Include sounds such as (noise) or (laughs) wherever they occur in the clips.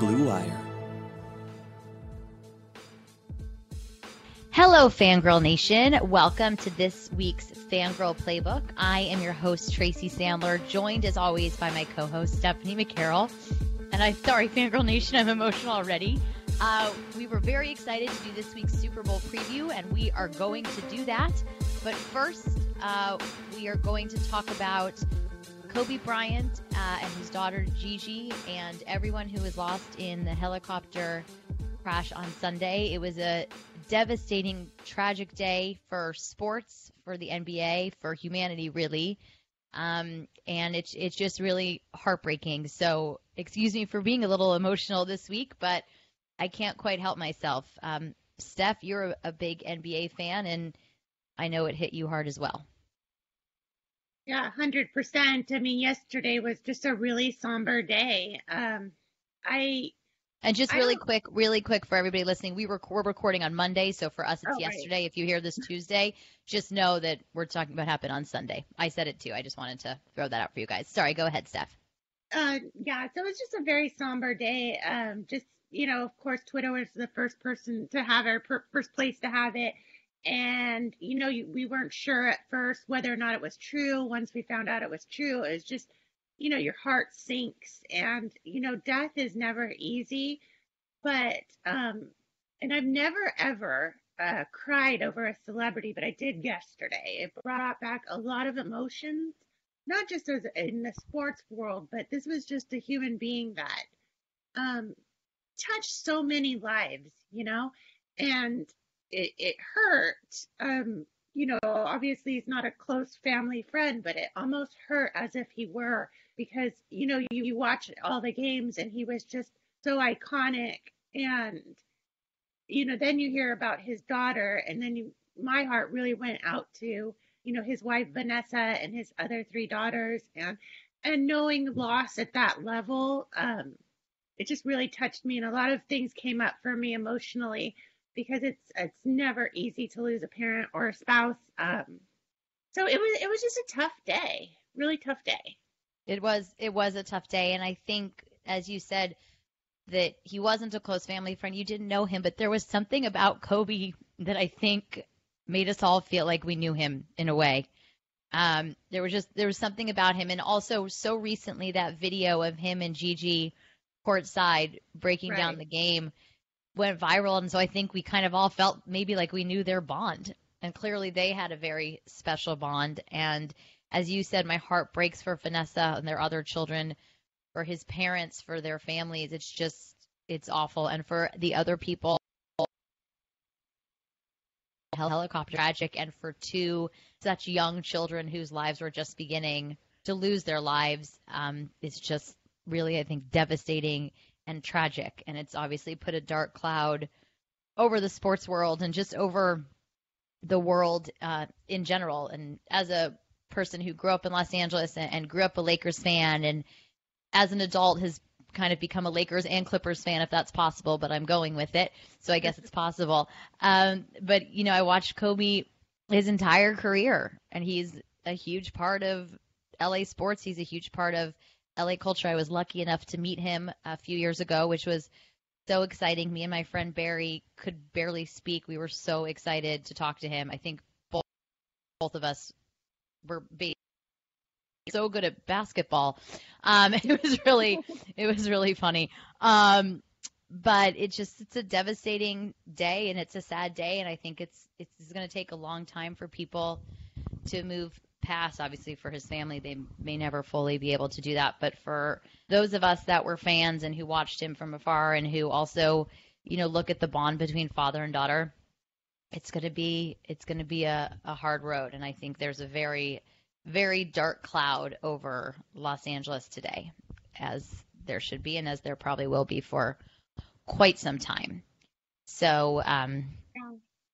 Blue Wire. Hello, Fangirl Nation. Welcome to this week's Fangirl Playbook. I am your host, Tracy Sandler, joined as always by my co host, Stephanie McCarroll. And I'm sorry, Fangirl Nation, I'm emotional already. Uh, we were very excited to do this week's Super Bowl preview, and we are going to do that. But first, uh, we are going to talk about Kobe Bryant uh, and his daughter Gigi, and everyone who was lost in the helicopter crash on Sunday. It was a devastating, tragic day for sports, for the NBA, for humanity, really. Um, and it's it's just really heartbreaking. So excuse me for being a little emotional this week, but I can't quite help myself. Um, Steph, you're a, a big NBA fan, and I know it hit you hard as well. Yeah, hundred percent. I mean, yesterday was just a really somber day. Um, I and just really quick, really quick for everybody listening, we were we're recording on Monday, so for us it's oh, yesterday. Right. If you hear this Tuesday, just know that we're talking about happened on Sunday. I said it too. I just wanted to throw that out for you guys. Sorry, go ahead, Steph. Uh, yeah, so it's just a very somber day. Um, just you know, of course, Twitter was the first person to have it, first place to have it. And, you know, we weren't sure at first whether or not it was true. Once we found out it was true, it was just, you know, your heart sinks. And, you know, death is never easy. But, um, and I've never ever uh, cried over a celebrity, but I did yesterday. It brought back a lot of emotions, not just as in the sports world, but this was just a human being that um, touched so many lives, you know, and it, it hurt. Um, you know, obviously he's not a close family friend, but it almost hurt as if he were because, you know, you, you watch all the games and he was just so iconic. And, you know, then you hear about his daughter and then you, my heart really went out to, you know, his wife Vanessa and his other three daughters and, and knowing loss at that level, um, it just really touched me and a lot of things came up for me emotionally because it's it's never easy to lose a parent or a spouse. Um, so it was it was just a tough day, really tough day. It was it was a tough day, and I think, as you said, that he wasn't a close family friend. You didn't know him, but there was something about Kobe that I think made us all feel like we knew him in a way. Um, there was just there was something about him, and also so recently that video of him and Gigi courtside breaking right. down the game went viral, and so I think we kind of all felt maybe like we knew their bond, and clearly they had a very special bond. And as you said, my heart breaks for Vanessa and their other children, for his parents, for their families. It's just it's awful, and for the other people helicopter tragic and for two such young children whose lives were just beginning to lose their lives um, it's just really i think devastating and tragic. And it's obviously put a dark cloud over the sports world and just over the world uh, in general. And as a person who grew up in Los Angeles and, and grew up a Lakers fan, and as an adult has kind of become a Lakers and Clippers fan, if that's possible, but I'm going with it. So I guess it's possible. (laughs) Um, but, you know, I watched Kobe his entire career, and he's a huge part of LA sports. He's a huge part of LA culture. I was lucky enough to meet him a few years ago, which was so exciting. Me and my friend Barry could barely speak. We were so excited to talk to him. I think both, both of us were so good at basketball. Um, (laughs) it was really, it was really funny. Um, but it just, it's a devastating day and it's a sad day. And I think it's, it's going to take a long time for people to move past, obviously for his family, they may never fully be able to do that. But for those of us that were fans and who watched him from afar and who also, you know, look at the bond between father and daughter, it's going to be it's going to be a, a hard road. And I think there's a very very dark cloud over Los Angeles today, as there should be, and as there probably will be for quite some time. So, um,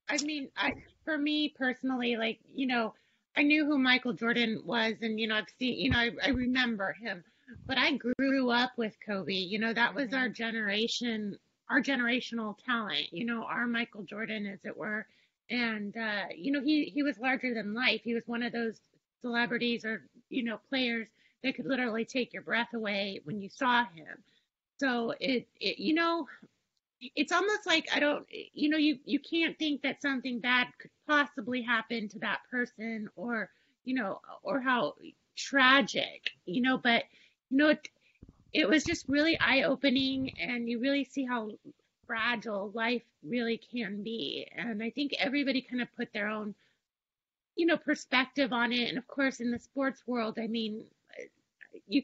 I mean, I, for me personally, like, you know, I knew who Michael Jordan was, and, you know, I've seen, you know, I, I remember him, but I grew up with Kobe. You know, that was our generation, our generational talent, you know, our Michael Jordan, as it were. And, uh, you know, he, he was larger than life. He was one of those celebrities or, you know, players that could literally take your breath away when you saw him. So it, it you know, it's almost like I don't, you know, you you can't think that something bad could possibly happen to that person, or you know, or how tragic, you know. But you know, it, it was just really eye opening, and you really see how fragile life really can be. And I think everybody kind of put their own, you know, perspective on it. And of course, in the sports world, I mean, you,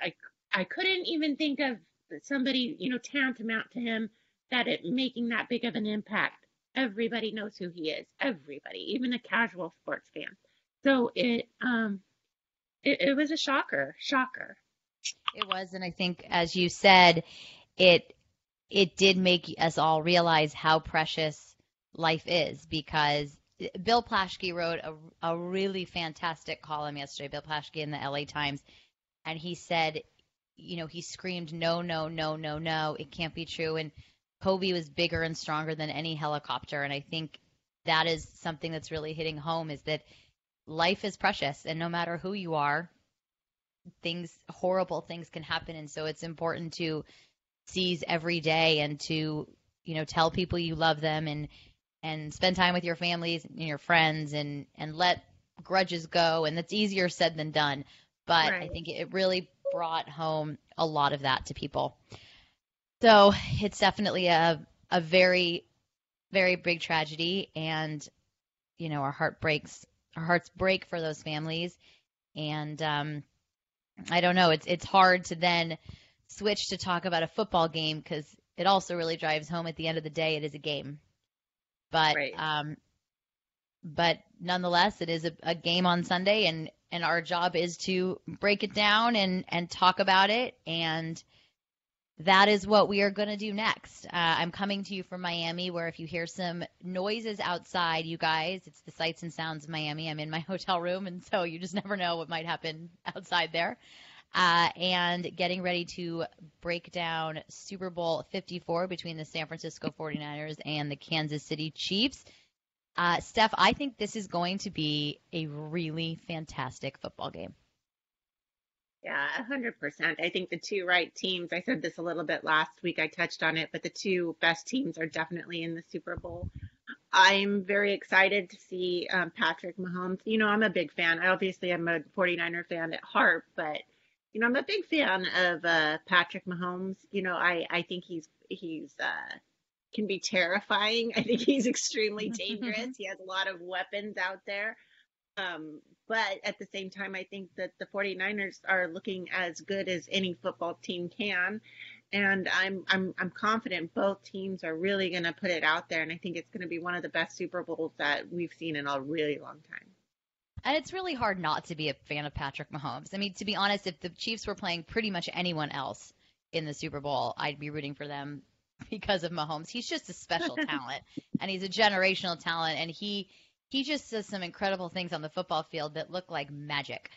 I, I couldn't even think of somebody, you know, tantamount to him that it making that big of an impact. Everybody knows who he is. Everybody, even a casual sports fan. So it um it, it was a shocker, shocker. It was, and I think as you said, it it did make us all realize how precious life is because Bill Plaschke wrote a, a really fantastic column yesterday, Bill Plaschke in the LA Times, and he said, you know, he screamed, no, no, no, no, no, it can't be true. And Kobe was bigger and stronger than any helicopter. And I think that is something that's really hitting home is that life is precious and no matter who you are, things, horrible things can happen. And so it's important to seize every day and to, you know, tell people you love them and, and spend time with your families and your friends and, and let grudges go. And that's easier said than done. But right. I think it really brought home a lot of that to people. So it's definitely a a very very big tragedy, and you know our heart breaks, our hearts break for those families, and um, I don't know. It's it's hard to then switch to talk about a football game because it also really drives home at the end of the day it is a game, but right. um, but nonetheless it is a, a game on Sunday, and and our job is to break it down and and talk about it and that is what we are going to do next. Uh, I'm coming to you from Miami, where if you hear some noises outside, you guys, it's the sights and sounds of Miami. I'm in my (laughs) hotel room, and so you just never know what might happen outside there. Uh, and getting ready to break down Super Bowl 54 between the San Francisco 49ers and the Kansas City Chiefs. Uh, Steph, I think this is going to be a really fantastic football game. Yeah, 100%. I think the two right teams, I said this a little bit last week, I touched on it, but the two best teams are definitely in the Super Bowl. I'm very excited to see um, Patrick Mahomes. You know, I'm a big fan. I Obviously, I'm a 49er fan at heart, but you know, I'm a big fan of uh, Patrick Mahomes. You know, I I think he's he's uh, can be terrifying. I think he's extremely (laughs) dangerous. he has a lot of weapons out there. Um, but at the same time, I think that the 49ers are looking as good as any football team can. And I'm I'm I'm confident both teams are really going to put it out there, and I think it's going to be one of the best Super Bowls that we've seen in a really long time. And it's really hard not to be a fan of Patrick Mahomes. I mean, to be honest, if the Chiefs were playing pretty much anyone else in the Super Bowl, I'd be rooting for them (laughs) because of Mahomes. He's just a special (laughs) talent, and he's a generational talent, and he he just does some incredible things on the football field that look like magic.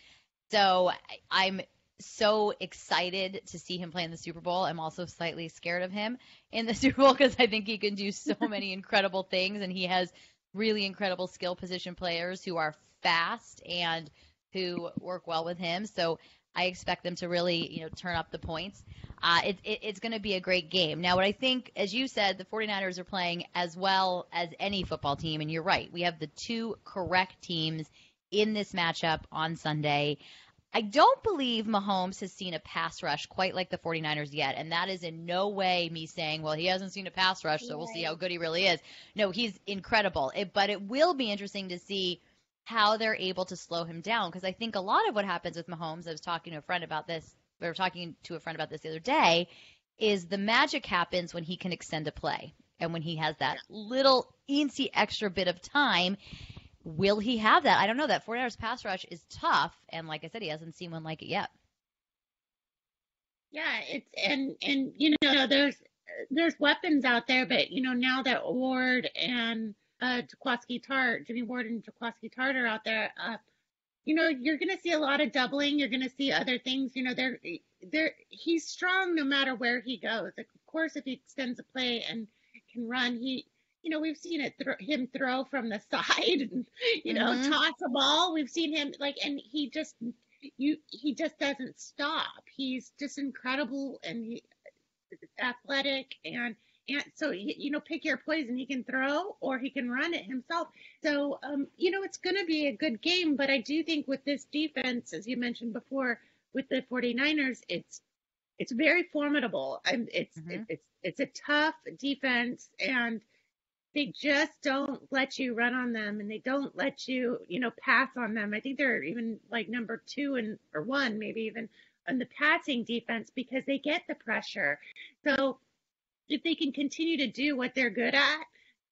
So I'm so excited to see him play in the Super Bowl. I'm also slightly scared of him in the (laughs) Super Bowl because I think he can do so (laughs) many incredible things, and he has really incredible skill position players who are fast and who work well with him. So I expect them to really, you know, turn up the points. Uh, it, it, it's going to be a great game. Now, what I think, as you said, the 49ers are playing as well as any football team, and you're right. We have the two correct teams in this matchup on Sunday. I don't believe Mahomes has seen a pass rush quite like the 49ers yet, and that is in no way me saying, well, he hasn't seen a pass rush, so we'll see how good he really is. No, he's incredible. It, but it will be interesting to see how they're able to slow him down because I think a lot of what happens with Mahomes, I was talking to a friend about this we were talking to a friend about this the other day, is the magic happens when he can extend a play and when he has that little eensy extra bit of time. will he have that? I don't know. That 49ers pass rush is tough, and like I said, he hasn't seen one like it yet. Yeah, it's and and you know there's there's weapons out there, but you know now that Ward and uh Jaquiski Tartt, Jimmy Ward and Jaquiski Tartt are out there, uh, you know you're going to see a lot of doubling. You're going to see other things. You know they're they're he's strong no matter where he goes. Of course, if he extends a play and can run, he you know, we've seen it th- him throw from the (laughs) side and, you know, mm-hmm. toss a ball. We've seen him like, and he just, you, he just doesn't stop. He's just incredible and he, athletic and, and so, you know, pick your poison. He can throw or he can run it himself. So, um, you know, it's going to be a good game, but I do think with this defense, as you mentioned before, with the 49ers, it's, it's very formidable. And it's, mm-hmm. it's, it's a tough defense and, they just don't let you run on them and they don't let you, you know, pass on them. I think they're even like number two and or one, maybe even on the passing defense because they get the pressure. So if they can continue to do what they're good at,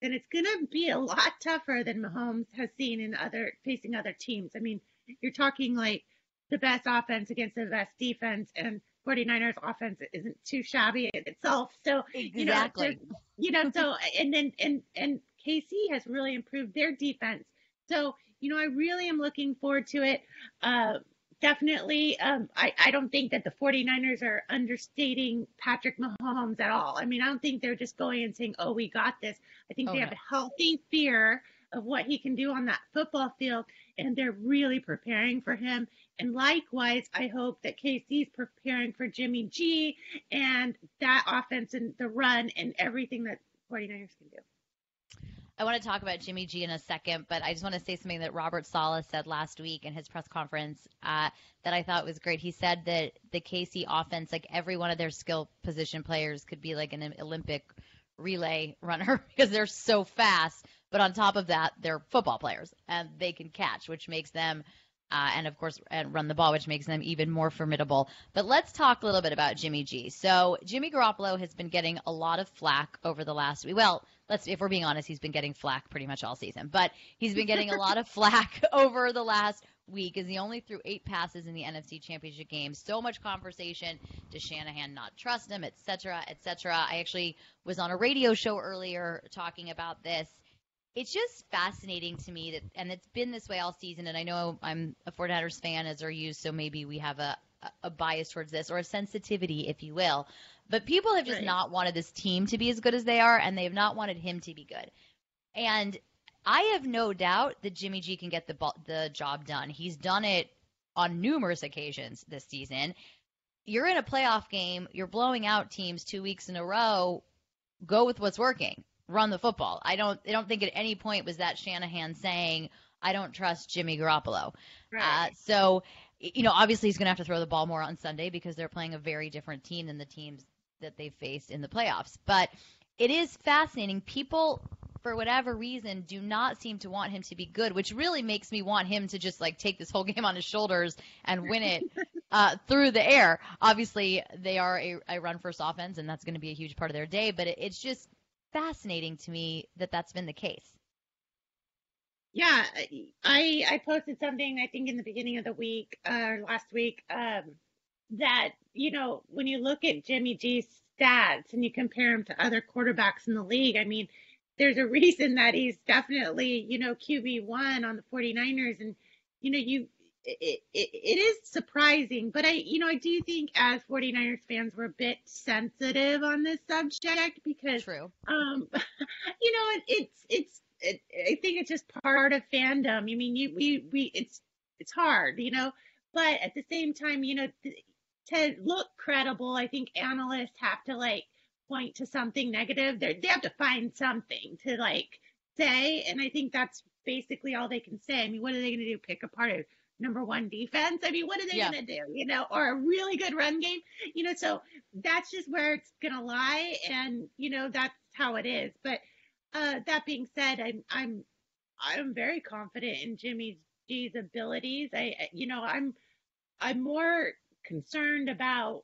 then it's going to be a lot tougher than Mahomes has seen in other facing other teams. I mean, you're talking like the best offense against the best defense and 49ers offense isn't too shabby in itself. So, exactly. you know, you know, so, and then, and, and KC has really improved their defense. So, you know, I really am looking forward to it. Uh, definitely, um, I, I don't think that the 49ers are understating Patrick Mahomes at all. I mean, I don't think they're just going and saying, oh, we got this. I think oh, they have a healthy fear of what he can do on that football field, and they're really preparing for him. And likewise, I hope that KC's preparing for Jimmy G and that offense and the run and everything that 49ers can do. I want to talk about Jimmy G in a second, but I just want to say something that Robert Saleh said last week in his press conference uh, that I thought was great. He said that the KC offense, like every one of their skill position players, could be like an Olympic relay runner (laughs) because they're so fast. But on top of that, they're football players and they can catch, which makes them uh, and of course and run the ball, which makes them even more formidable. But let's talk a little bit about Jimmy G. So Jimmy Garoppolo has been getting a lot of flack over the last week. Well, let's if we're being honest, he's been getting flack pretty much all season, but he's been getting a lot of flack (laughs) over the last week as he only threw eight passes in the NFC Championship game. So much conversation. Does Shanahan not trust him, et cetera, et cetera? I actually was on a radio show earlier talking about this it's just fascinating to me that, and it's been this way all season. And I know I'm a 49ers fan, as are you, so maybe we have a, a bias towards this or a sensitivity, if you will. But people have just right. not wanted this team to be as good as they are, and they have not wanted him to be good. And I have no doubt that Jimmy G can get the the job done. He's done it on numerous occasions this season. You're in a playoff game, you're blowing out teams two weeks in a row. Go with what's working run the football. I don't I don't think at any point was that Shanahan saying I don't trust Jimmy Garoppolo. Right. Uh, so you know, obviously he's going to have to throw the ball more on Sunday because they're playing a very different team than the teams that they faced in the playoffs. But it is fascinating. People for whatever reason do not seem to want him to be good, which really makes me want him to just like take this whole (laughs) game on his shoulders and win it (laughs) uh, through the air. Obviously, they are a, a run first offense, and that's going to be a huge part of their day. But it, it's just fascinating to me that that's been the case. Yeah, I I posted something I think in the beginning of the week uh, last week um, that you know when you look at Jimmy G's stats and you compare him to other quarterbacks in the league, I mean, there's a reason that he's definitely you know QB one on the 49ers, and you know you it, it, it is surprising, but I, you know, I do think as 49ers fans, we're a bit sensitive on this subject because, True. um, (laughs) you know, it, it's, it's, it, I think it's just part of fandom. I mean, you, we, we, it's, it's hard, you know, but at the same time, you know, to look credible, I think analysts have to like point to something negative. They're, they have to find something to like say, and I think that's basically all they can say. I mean, what are they going to do? Pick apart a number one defense. I mean, what are they yeah. going to do? You know, or a really good run game? You know, so that's just where it's going to lie, and you know that's how it is. But uh, that being said, I'm I'm I'm very confident in Jimmy G's abilities. I you know I'm I'm more concerned about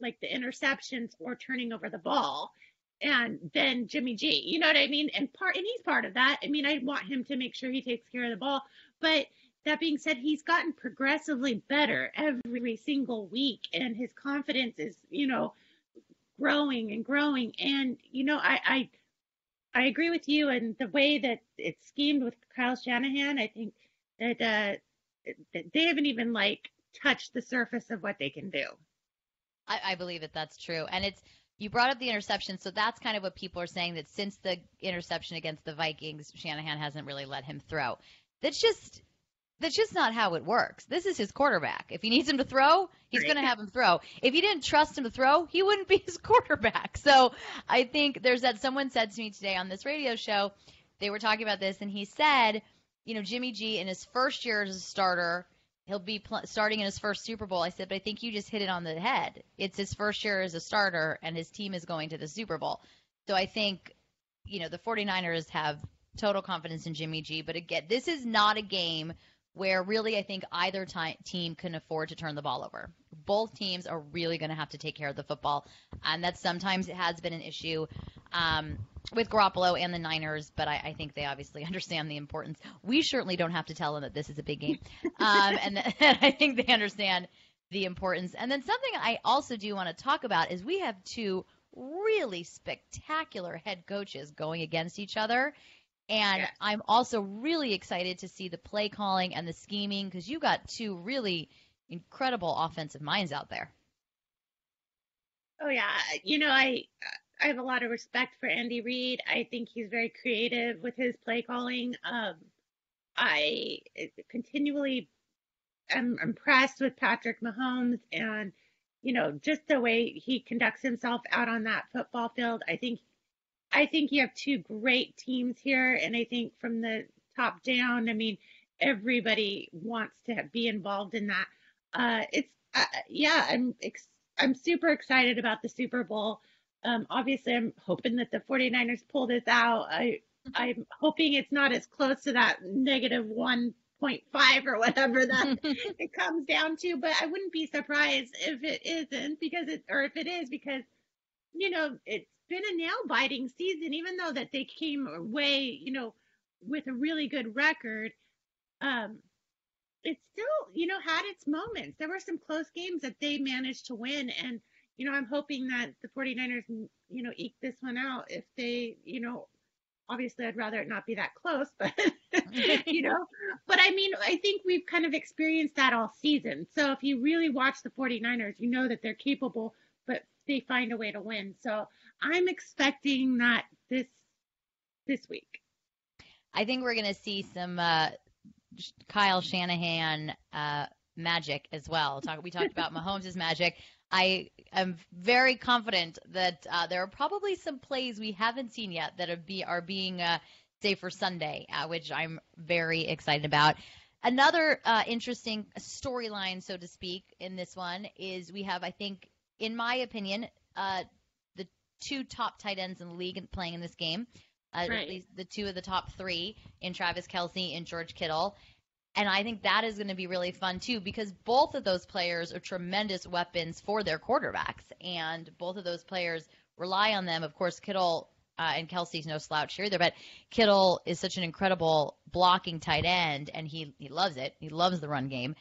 like the interceptions or turning over the ball. and then Jimmy G. You know what I mean? And part and he's part of that. I mean, I want him to make sure he takes care of the ball. But that being said, he's gotten progressively better every single week and his confidence is, you know, growing and growing. And, you know, I I I agree with you and the way that it's schemed with Kyle Shanahan, I think that uh that they haven't even like touched the surface of what they can do. I, I believe that that's true. And it's you brought up the interception, so that's kind of what people are saying that since the interception against the Vikings, Shanahan hasn't really let him throw. That's just that's just not how it works. This is his quarterback. If he needs him to throw, he's Right. going to have him throw. If he didn't trust him to throw, he wouldn't be (laughs) his quarterback. So I think there's that. Someone said to me today on this radio show, they were talking about this, and he said, you know, Jimmy G in his first year as a starter, he'll be pl- starting in his first Super Bowl. I said, but I think you just hit it on the head. It's his first year as a starter, and his team is going to the Super Bowl. So I think, you know, the 49ers have total confidence in Jimmy G. But again, this is not a game where really I think either ti team can afford to turn the ball over. Both teams are really going to have to take care of the football, and that sometimes it has been an issue um, with Garoppolo and the Niners. But I, I think they obviously (laughs) understand the importance. We certainly don't have to tell them that this is a big game, um, and, (laughs) th- I think they understand the importance. And then something I also do want to talk about is we have two really spectacular head coaches going against each other. And Yes. I'm also really excited to see the play calling and the scheming because you got two really incredible offensive minds out there. Oh yeah, you know I I have a lot of respect for Andy Reid. I think he's very creative with his play calling. Um, I continually am impressed with Patrick Mahomes and you know just the way he conducts himself out on that football field. I think I think you have two great teams here, and I think from the top down, I mean everybody wants to be involved in that. Uh, it's uh, yeah, I'm ex- I'm super excited about the Super Bowl. Um, obviously, I'm hoping that the 49ers pull this out. I I'm hoping it's not as close to that negative 1.5 or whatever that (laughs) it comes down to, but I wouldn't be surprised if it isn't because it or if it is because you know it's been a nail biting season even though that they came away you know with a really good record um it still you know had its moments. There were some close games that they managed to win and you know i'm hoping that the 49ers you know eke this one out. If they you know obviously i'd rather it not be that close (laughs) but you know but i mean i think we've kind of experienced that all season. So if you really watch the 49ers you know that they're capable but they find a way to win. So i'm expecting that this this week I think we're going to see some uh, Kyle Shanahan uh, magic as well. Talk, we talked about (laughs) Mahomes' magic. I am very confident that uh, there are probably some plays we haven't seen yet that are, be, are being uh, saved for Sunday, uh, which I'm very excited about. Another uh, interesting storyline, so to speak, in this one is we have, I think, in my opinion, uh, two top tight ends in the league playing in this game. Uh, Right. At least the two of the top three in Travis Kelce and George Kittle. And I think that is going to be really fun too because both of those players are tremendous weapons for their quarterbacks, and both of those players rely on them. Of course, Kittle uh, and Kelce's no slouch either, but Kittle is such an incredible blocking tight end, and he he loves it. He loves the run game.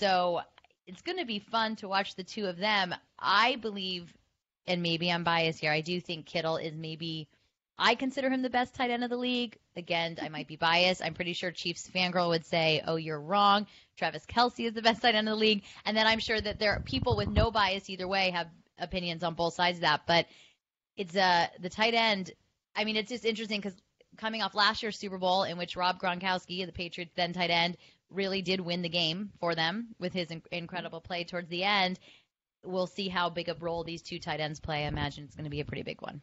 So it's going to be fun to watch the two of them. I believe, and maybe I'm biased here. I do think Kittle is maybe. I consider him the best tight end of the league. Again, I might be biased. I'm pretty sure Chiefs fangirl would say, "Oh, you're wrong." Travis Kelce is the best tight end of the league, and then I'm sure that there are people with no bias either way have opinions on both sides of that. But it's uh the tight end. I mean, it's just interesting because coming off last year's Super Bowl, in which Rob Gronkowski, the Patriots then tight end, really did win the game for them with his in- incredible play towards the end. We'll see how big a role these two tight ends play. I imagine it's going to be a pretty big one.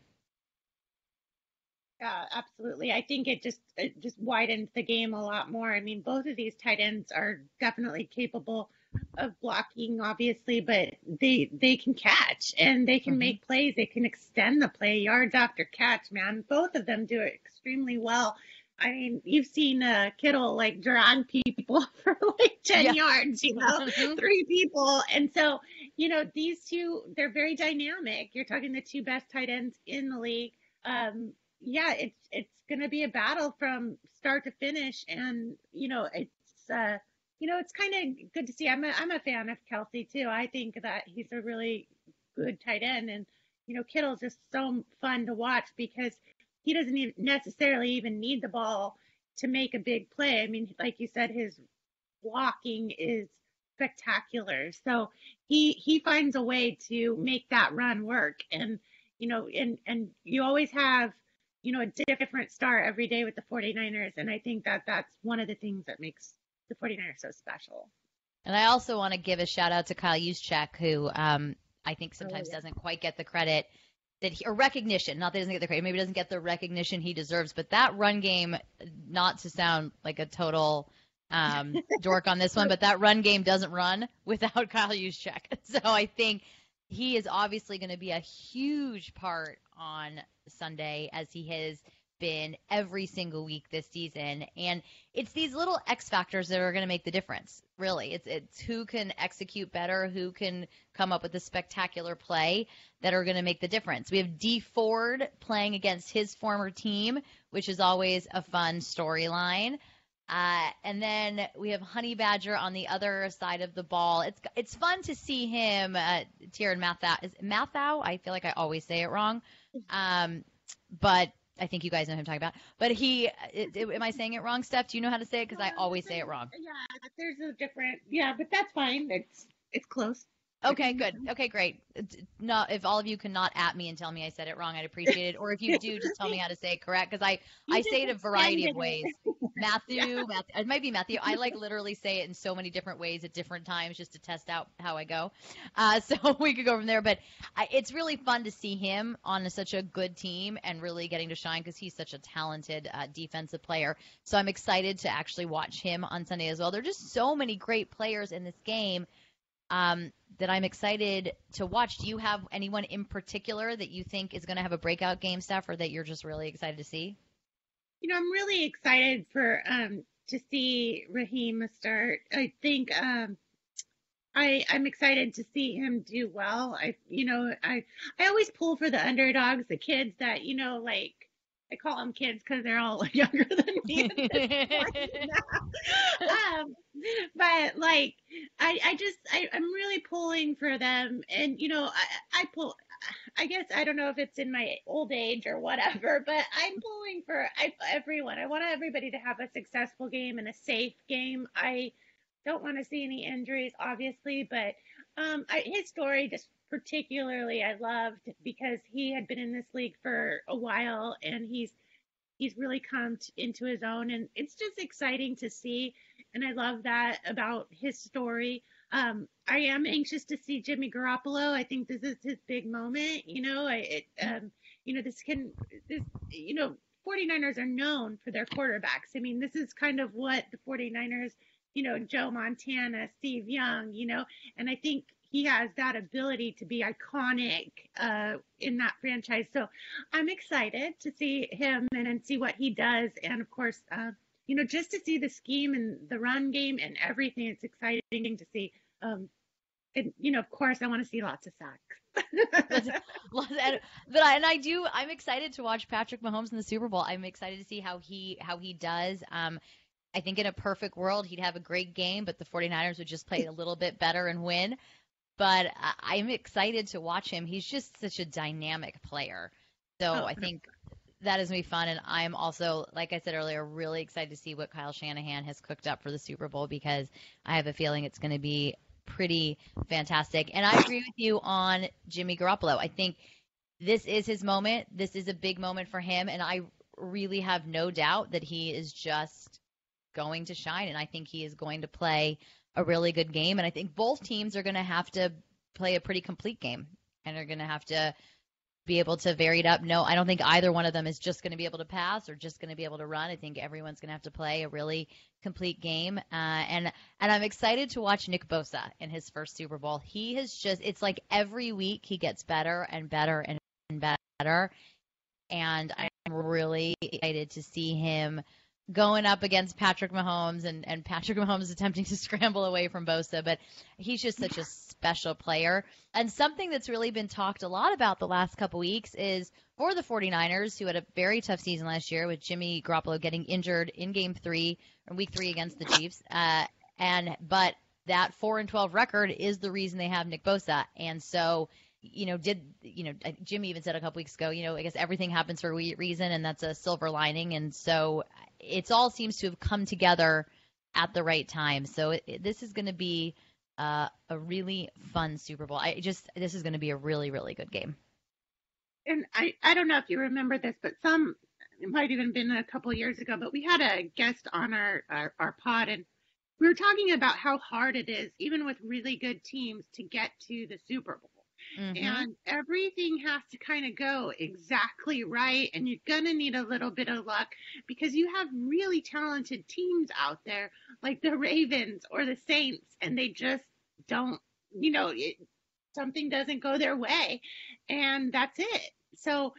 Yeah, absolutely. I think it just it just widens the game a lot more. I mean, both of these tight ends are definitely capable of blocking, obviously, but they they can catch and they can Mhm. make plays. They can extend the play yards after catch. Man, both of them do it extremely well. I mean, you've seen uh, Kittle like drag people (laughs) for like ten Yeah. yards, you know, Mhm. three people, and so you know these two they're very dynamic. You're talking the two best tight ends in the league. um, yeah, it's it's going to be a battle from start to finish, and you know, it's uh, you know, it's kind of good to see. I'm a I'm a fan of Kelce too. I think that he's a really good tight end, and you know, Kittle's just so fun to watch because he doesn't even necessarily even need the ball to make a big play. I mean, like you said, his walking is spectacular. So he he finds a way to make that run work. And you know, and and you always have you know a different star every day with the 49ers. And I think that that's one of the things that makes the 49ers so special. And I also want to give a shout out to Kyle Juszczyk, who um, I think oh, sometimes oh, yeah. doesn't quite get the credit that he, or recognition, not that he doesn't get the credit, maybe doesn't get the recognition he deserves, but that run game, not to sound like a total um, (laughs) dork on this one, but that run game doesn't run without (laughs) Kyle Juszczyk. So I think he is obviously going to be a huge part on Sunday as he has been every single week this season. And it's these little X factors that are going to make the difference, really. It's, it's who can execute better, who can come up with a spectacular play that are going to make the difference. We have Dee Ford playing against his former team, which is always a fun storyline. Uh, and then we have Honey Badger on the other side of the ball. It's it's fun to see him, uh, Tyrann Mathieu. Is Mathieu? I feel like I always say it wrong. (laughs) Um, but I think you guys know who I'm talking about. But he, it, it, am I saying it wrong, Steph? Do you know how to say it? Because I always say it wrong. Yeah, there's a different. Yeah, but that's fine. It's it's close. Okay, good. Okay, great. No, if all of you cannot at me and tell me I said it wrong, I'd appreciate it. Or if you do, just tell me how to say it correct because I you I say it a variety of ways. Matthew, yeah. Matthew, it might be Matthew. I like literally say it in so many different ways at different times just to test out how I go. Uh, (laughs) so we could go from there. But I, it's really fun to see him on such a good team and really getting to shine because he's such a talented uh, defensive player. So I'm excited to actually watch him on Sunday as well. There are just so many great players in this game um, that I'm excited to watch. Do you have anyone in particular that you think is going to have a breakout game, Steph, or that you're just really excited to see? You know, I'm really excited for um, to see Raheem start. I think um, I I'm excited to see him do well. I you know I I always pull for the underdogs, the kids that you know like I call them kids because they're all (laughs) younger than me. (laughs) um, but like, I, I just, I, I'm really pulling for them. And, you know, I, I pull, I guess, I don't know if it's in my old age or whatever, but I'm pulling for I, everyone. I want everybody to have a successful game and a safe game. I don't want to see any injuries, obviously, but um, I, his story just particularly I loved because he had been in this league for a while and he's he's really come t- into his own and it's just exciting to see and I love that about his story. Um, I am anxious to see Jimmy Garoppolo. I think this is his big moment. You know, it, um, you know, this can, this, you know, 49ers are known for their quarterbacks. I mean, this is kind of what the 49ers, you know, Joe Montana, Steve Young, you know, and I think he has that ability to be iconic uh, in that franchise. So I'm excited to see him and, and see what he does. And of course, uh, you know, just to see the scheme and the run game and everything, it's exciting to see. Um, and you know, of course, I want to see lots of sacks. but I, and I do. I'm excited to watch Patrick Mahomes in the Super Bowl. I'm excited to see how he how he does. Um, I think in a perfect world, he'd have a great game, but the 49ers would just play a little bit better and win. But I'm excited to watch him. He's just such a dynamic player. So oh, I think that is going to be fun. And I'm also, like I said earlier, really excited to see what Kyle Shanahan has cooked up for the Super Bowl because I have a feeling it's going to be pretty fantastic. And I agree with you on Jimmy Garoppolo. I think this is his moment. This is a big moment for him. And I really have no doubt that he is just going to shine. And I think he is going to play a really good game. And I think both teams are going to have to play a pretty complete game and are going to have to be able to vary it up. No, I don't think either one of them is just going to be able to pass or just going to be able to run. I think everyone's going to have to play a really complete game. Uh, and and I'm excited to watch Nick Bosa in his first Super Bowl. He has just it's like every week he gets better and better and better. And I'm really excited to see him going up against Patrick Mahomes and, and Patrick (laughs) Mahomes attempting to scramble away from Bosa, but he's just such a special player. And something that's really been talked a lot about the last couple weeks is for the 49ers, who had a very tough season last year with Jimmy Garoppolo getting injured in game three or week three against the Chiefs. Uh, and, but that four and 12 record is the reason they have Nick Bosa. And so, you know, did, you know, Jimmy even said a couple weeks ago, you know, I guess everything happens for a reason and that's a silver lining. And so it's all seems to have come together at the right time. So it, it, this is going to be uh, a really fun Super Bowl. I just this is going to be a really really good game. And I I don't know if you remember this, but some it might even been a couple years ago, but we had a guest on our, our our pod and we were talking about how hard it is, even with really good teams, to get to the Super Bowl. Mm-hmm. And everything has to kind of go exactly right. And you're going to need a little bit of luck because you have really talented teams out there like the Ravens or the Saints, and they just don't, you know, it, something doesn't go their way. And that's it. So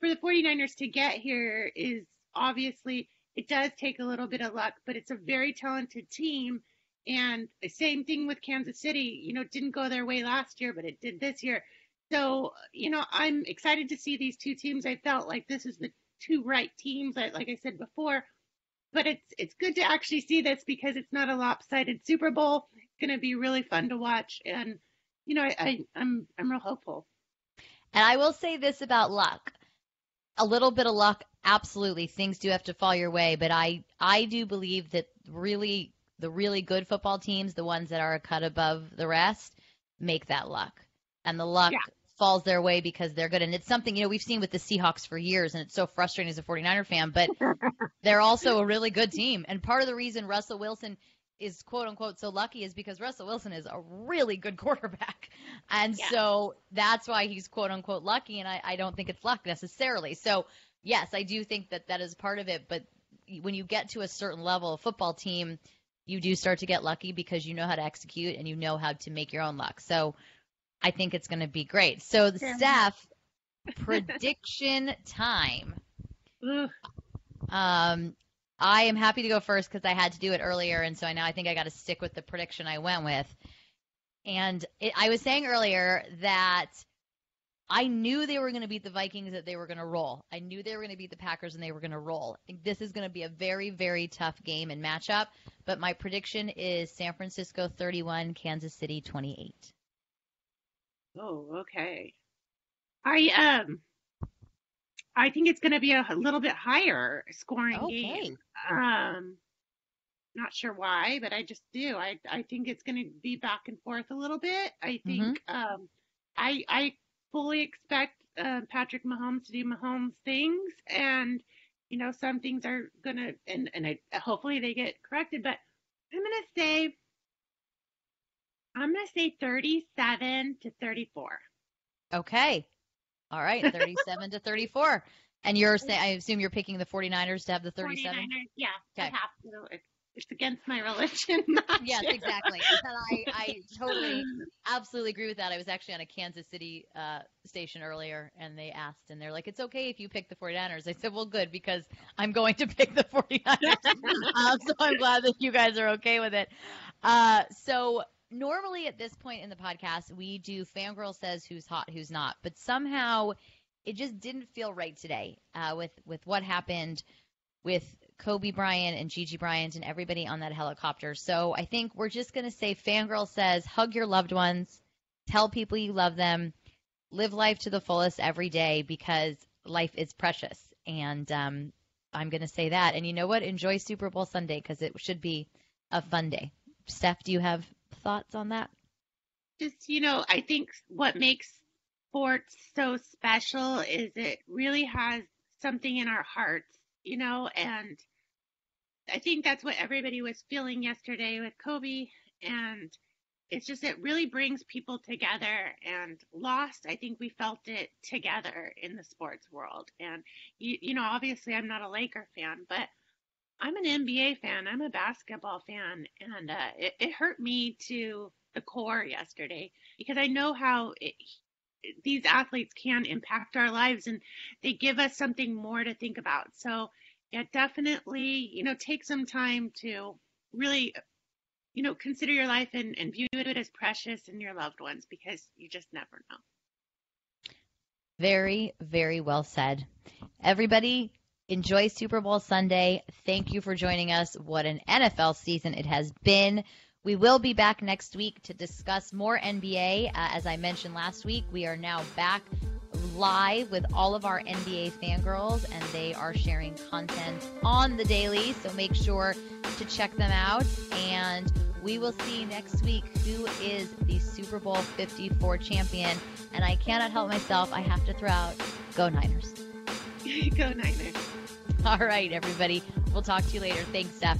for the 49ers to get here is obviously, it does take a little bit of luck, but it's a very talented team and the same thing with Kansas City, you know, didn't go their way last year, but it did this year. So, you know, I'm excited to see these two teams. I felt like this is the two right teams, like I said before. But it's it's good to actually see this because it's not a lopsided Super Bowl. It's going to be really fun to watch, and you know, I, I I'm I'm real hopeful. And I will say this about luck: a little bit of luck, absolutely. Things do have to fall your way, but I I do believe that really the really good football teams, the ones that are a cut above the rest, make that luck. And the luck yeah. falls their way because they're good. And it's something, you know, we've seen with the Seahawks for years, and it's so frustrating as a 49er fan, but (laughs) they're also a really good team. And part of the reason Russell Wilson is quote unquote so lucky is because Russell Wilson is a really good (laughs) quarterback. And yeah. so that's why he's quote unquote lucky. And I, I don't think it's luck necessarily. So, yes, I do think that that is part of it. But when you get to a certain level, a football team, you do start to get lucky because you know how to execute and you know how to make your own luck. So I think it's going to be great. So the Steph prediction time. Um, I am happy to go first because I had to do it earlier, and so I now I think I got to stick with the prediction I went with. And it, I was saying earlier that I knew they were going to beat the Vikings, that they were going to roll. I knew they were going to beat the Packers, and they were going to roll. This is going to be a very, very tough game and matchup. But my prediction is San Francisco 31, Kansas City 28. Oh, okay. I um, I think it's going to be a little bit higher scoring okay. game. Um, not sure why, but I just do. I I think it's going to be back and forth a little bit. I think mm-hmm. um, I I fully expect uh, Patrick Mahomes to do Mahomes things, and you know some things are gonna and and I, hopefully they get corrected. But I'm gonna say I'm gonna say 37 to 34. Okay, all right, 37 to 34. And you're (laughs) saying, I assume you're picking the 49ers to have the 37? 49ers, yeah. Okay. I have to it's against my religion. (laughs) yes, exactly. And I, I totally, (laughs) absolutely agree with that. I was actually on a Kansas City uh, station earlier, and they asked, and they're like, "It's okay if you pick the 49ers." I said, "Well, good, because I'm going to (laughs) pick the 49ers." um, so I'm glad that you guys are okay with it. Uh, so normally at this point in the podcast, we do fangirl says who's hot, who's not, but somehow it just didn't feel right today uh, with with what happened with Kobe Bryant and Gigi Bryant and everybody on that helicopter. So I think we're just going to say Fangirl says hug your loved ones, tell people you love them, live life to the fullest every day because life is precious. And um, I'm going to say that. And you know what? Enjoy Super Bowl Sunday because it should be a fun day. Steph, do you have thoughts on that? Just, you know, I think what makes sports so special is it really has something in our hearts, you know, and I think that's what everybody was feeling yesterday with Kobe. And it's just, it really brings people together. And lost, I think we felt it together in the sports world. And, you, you know, obviously I'm not a Laker fan, but I'm an NBA fan. I'm a basketball fan. And uh, it, it hurt me to the core yesterday because I know how it, these athletes can impact our lives and they give us something more to think about. So yeah, definitely, you know, take some time to really, you know, consider your life and, and view it as precious and your loved ones because you just never know. Very, very well said. Everybody, enjoy Super Bowl Sunday. Thank you for joining us. What an NFL season it has been. We will be back next week to discuss more NBA. Uh, as I mentioned last week, we are now back live with all of our NBA fangirls, and they are sharing content on the daily. So make sure to check them out. And we will see next week who is the Super Bowl 54 champion. And I cannot help myself. I have to throw out Go Niners. (laughs) Go Niners. All right, everybody. We'll talk to you later. Thanks, Steph.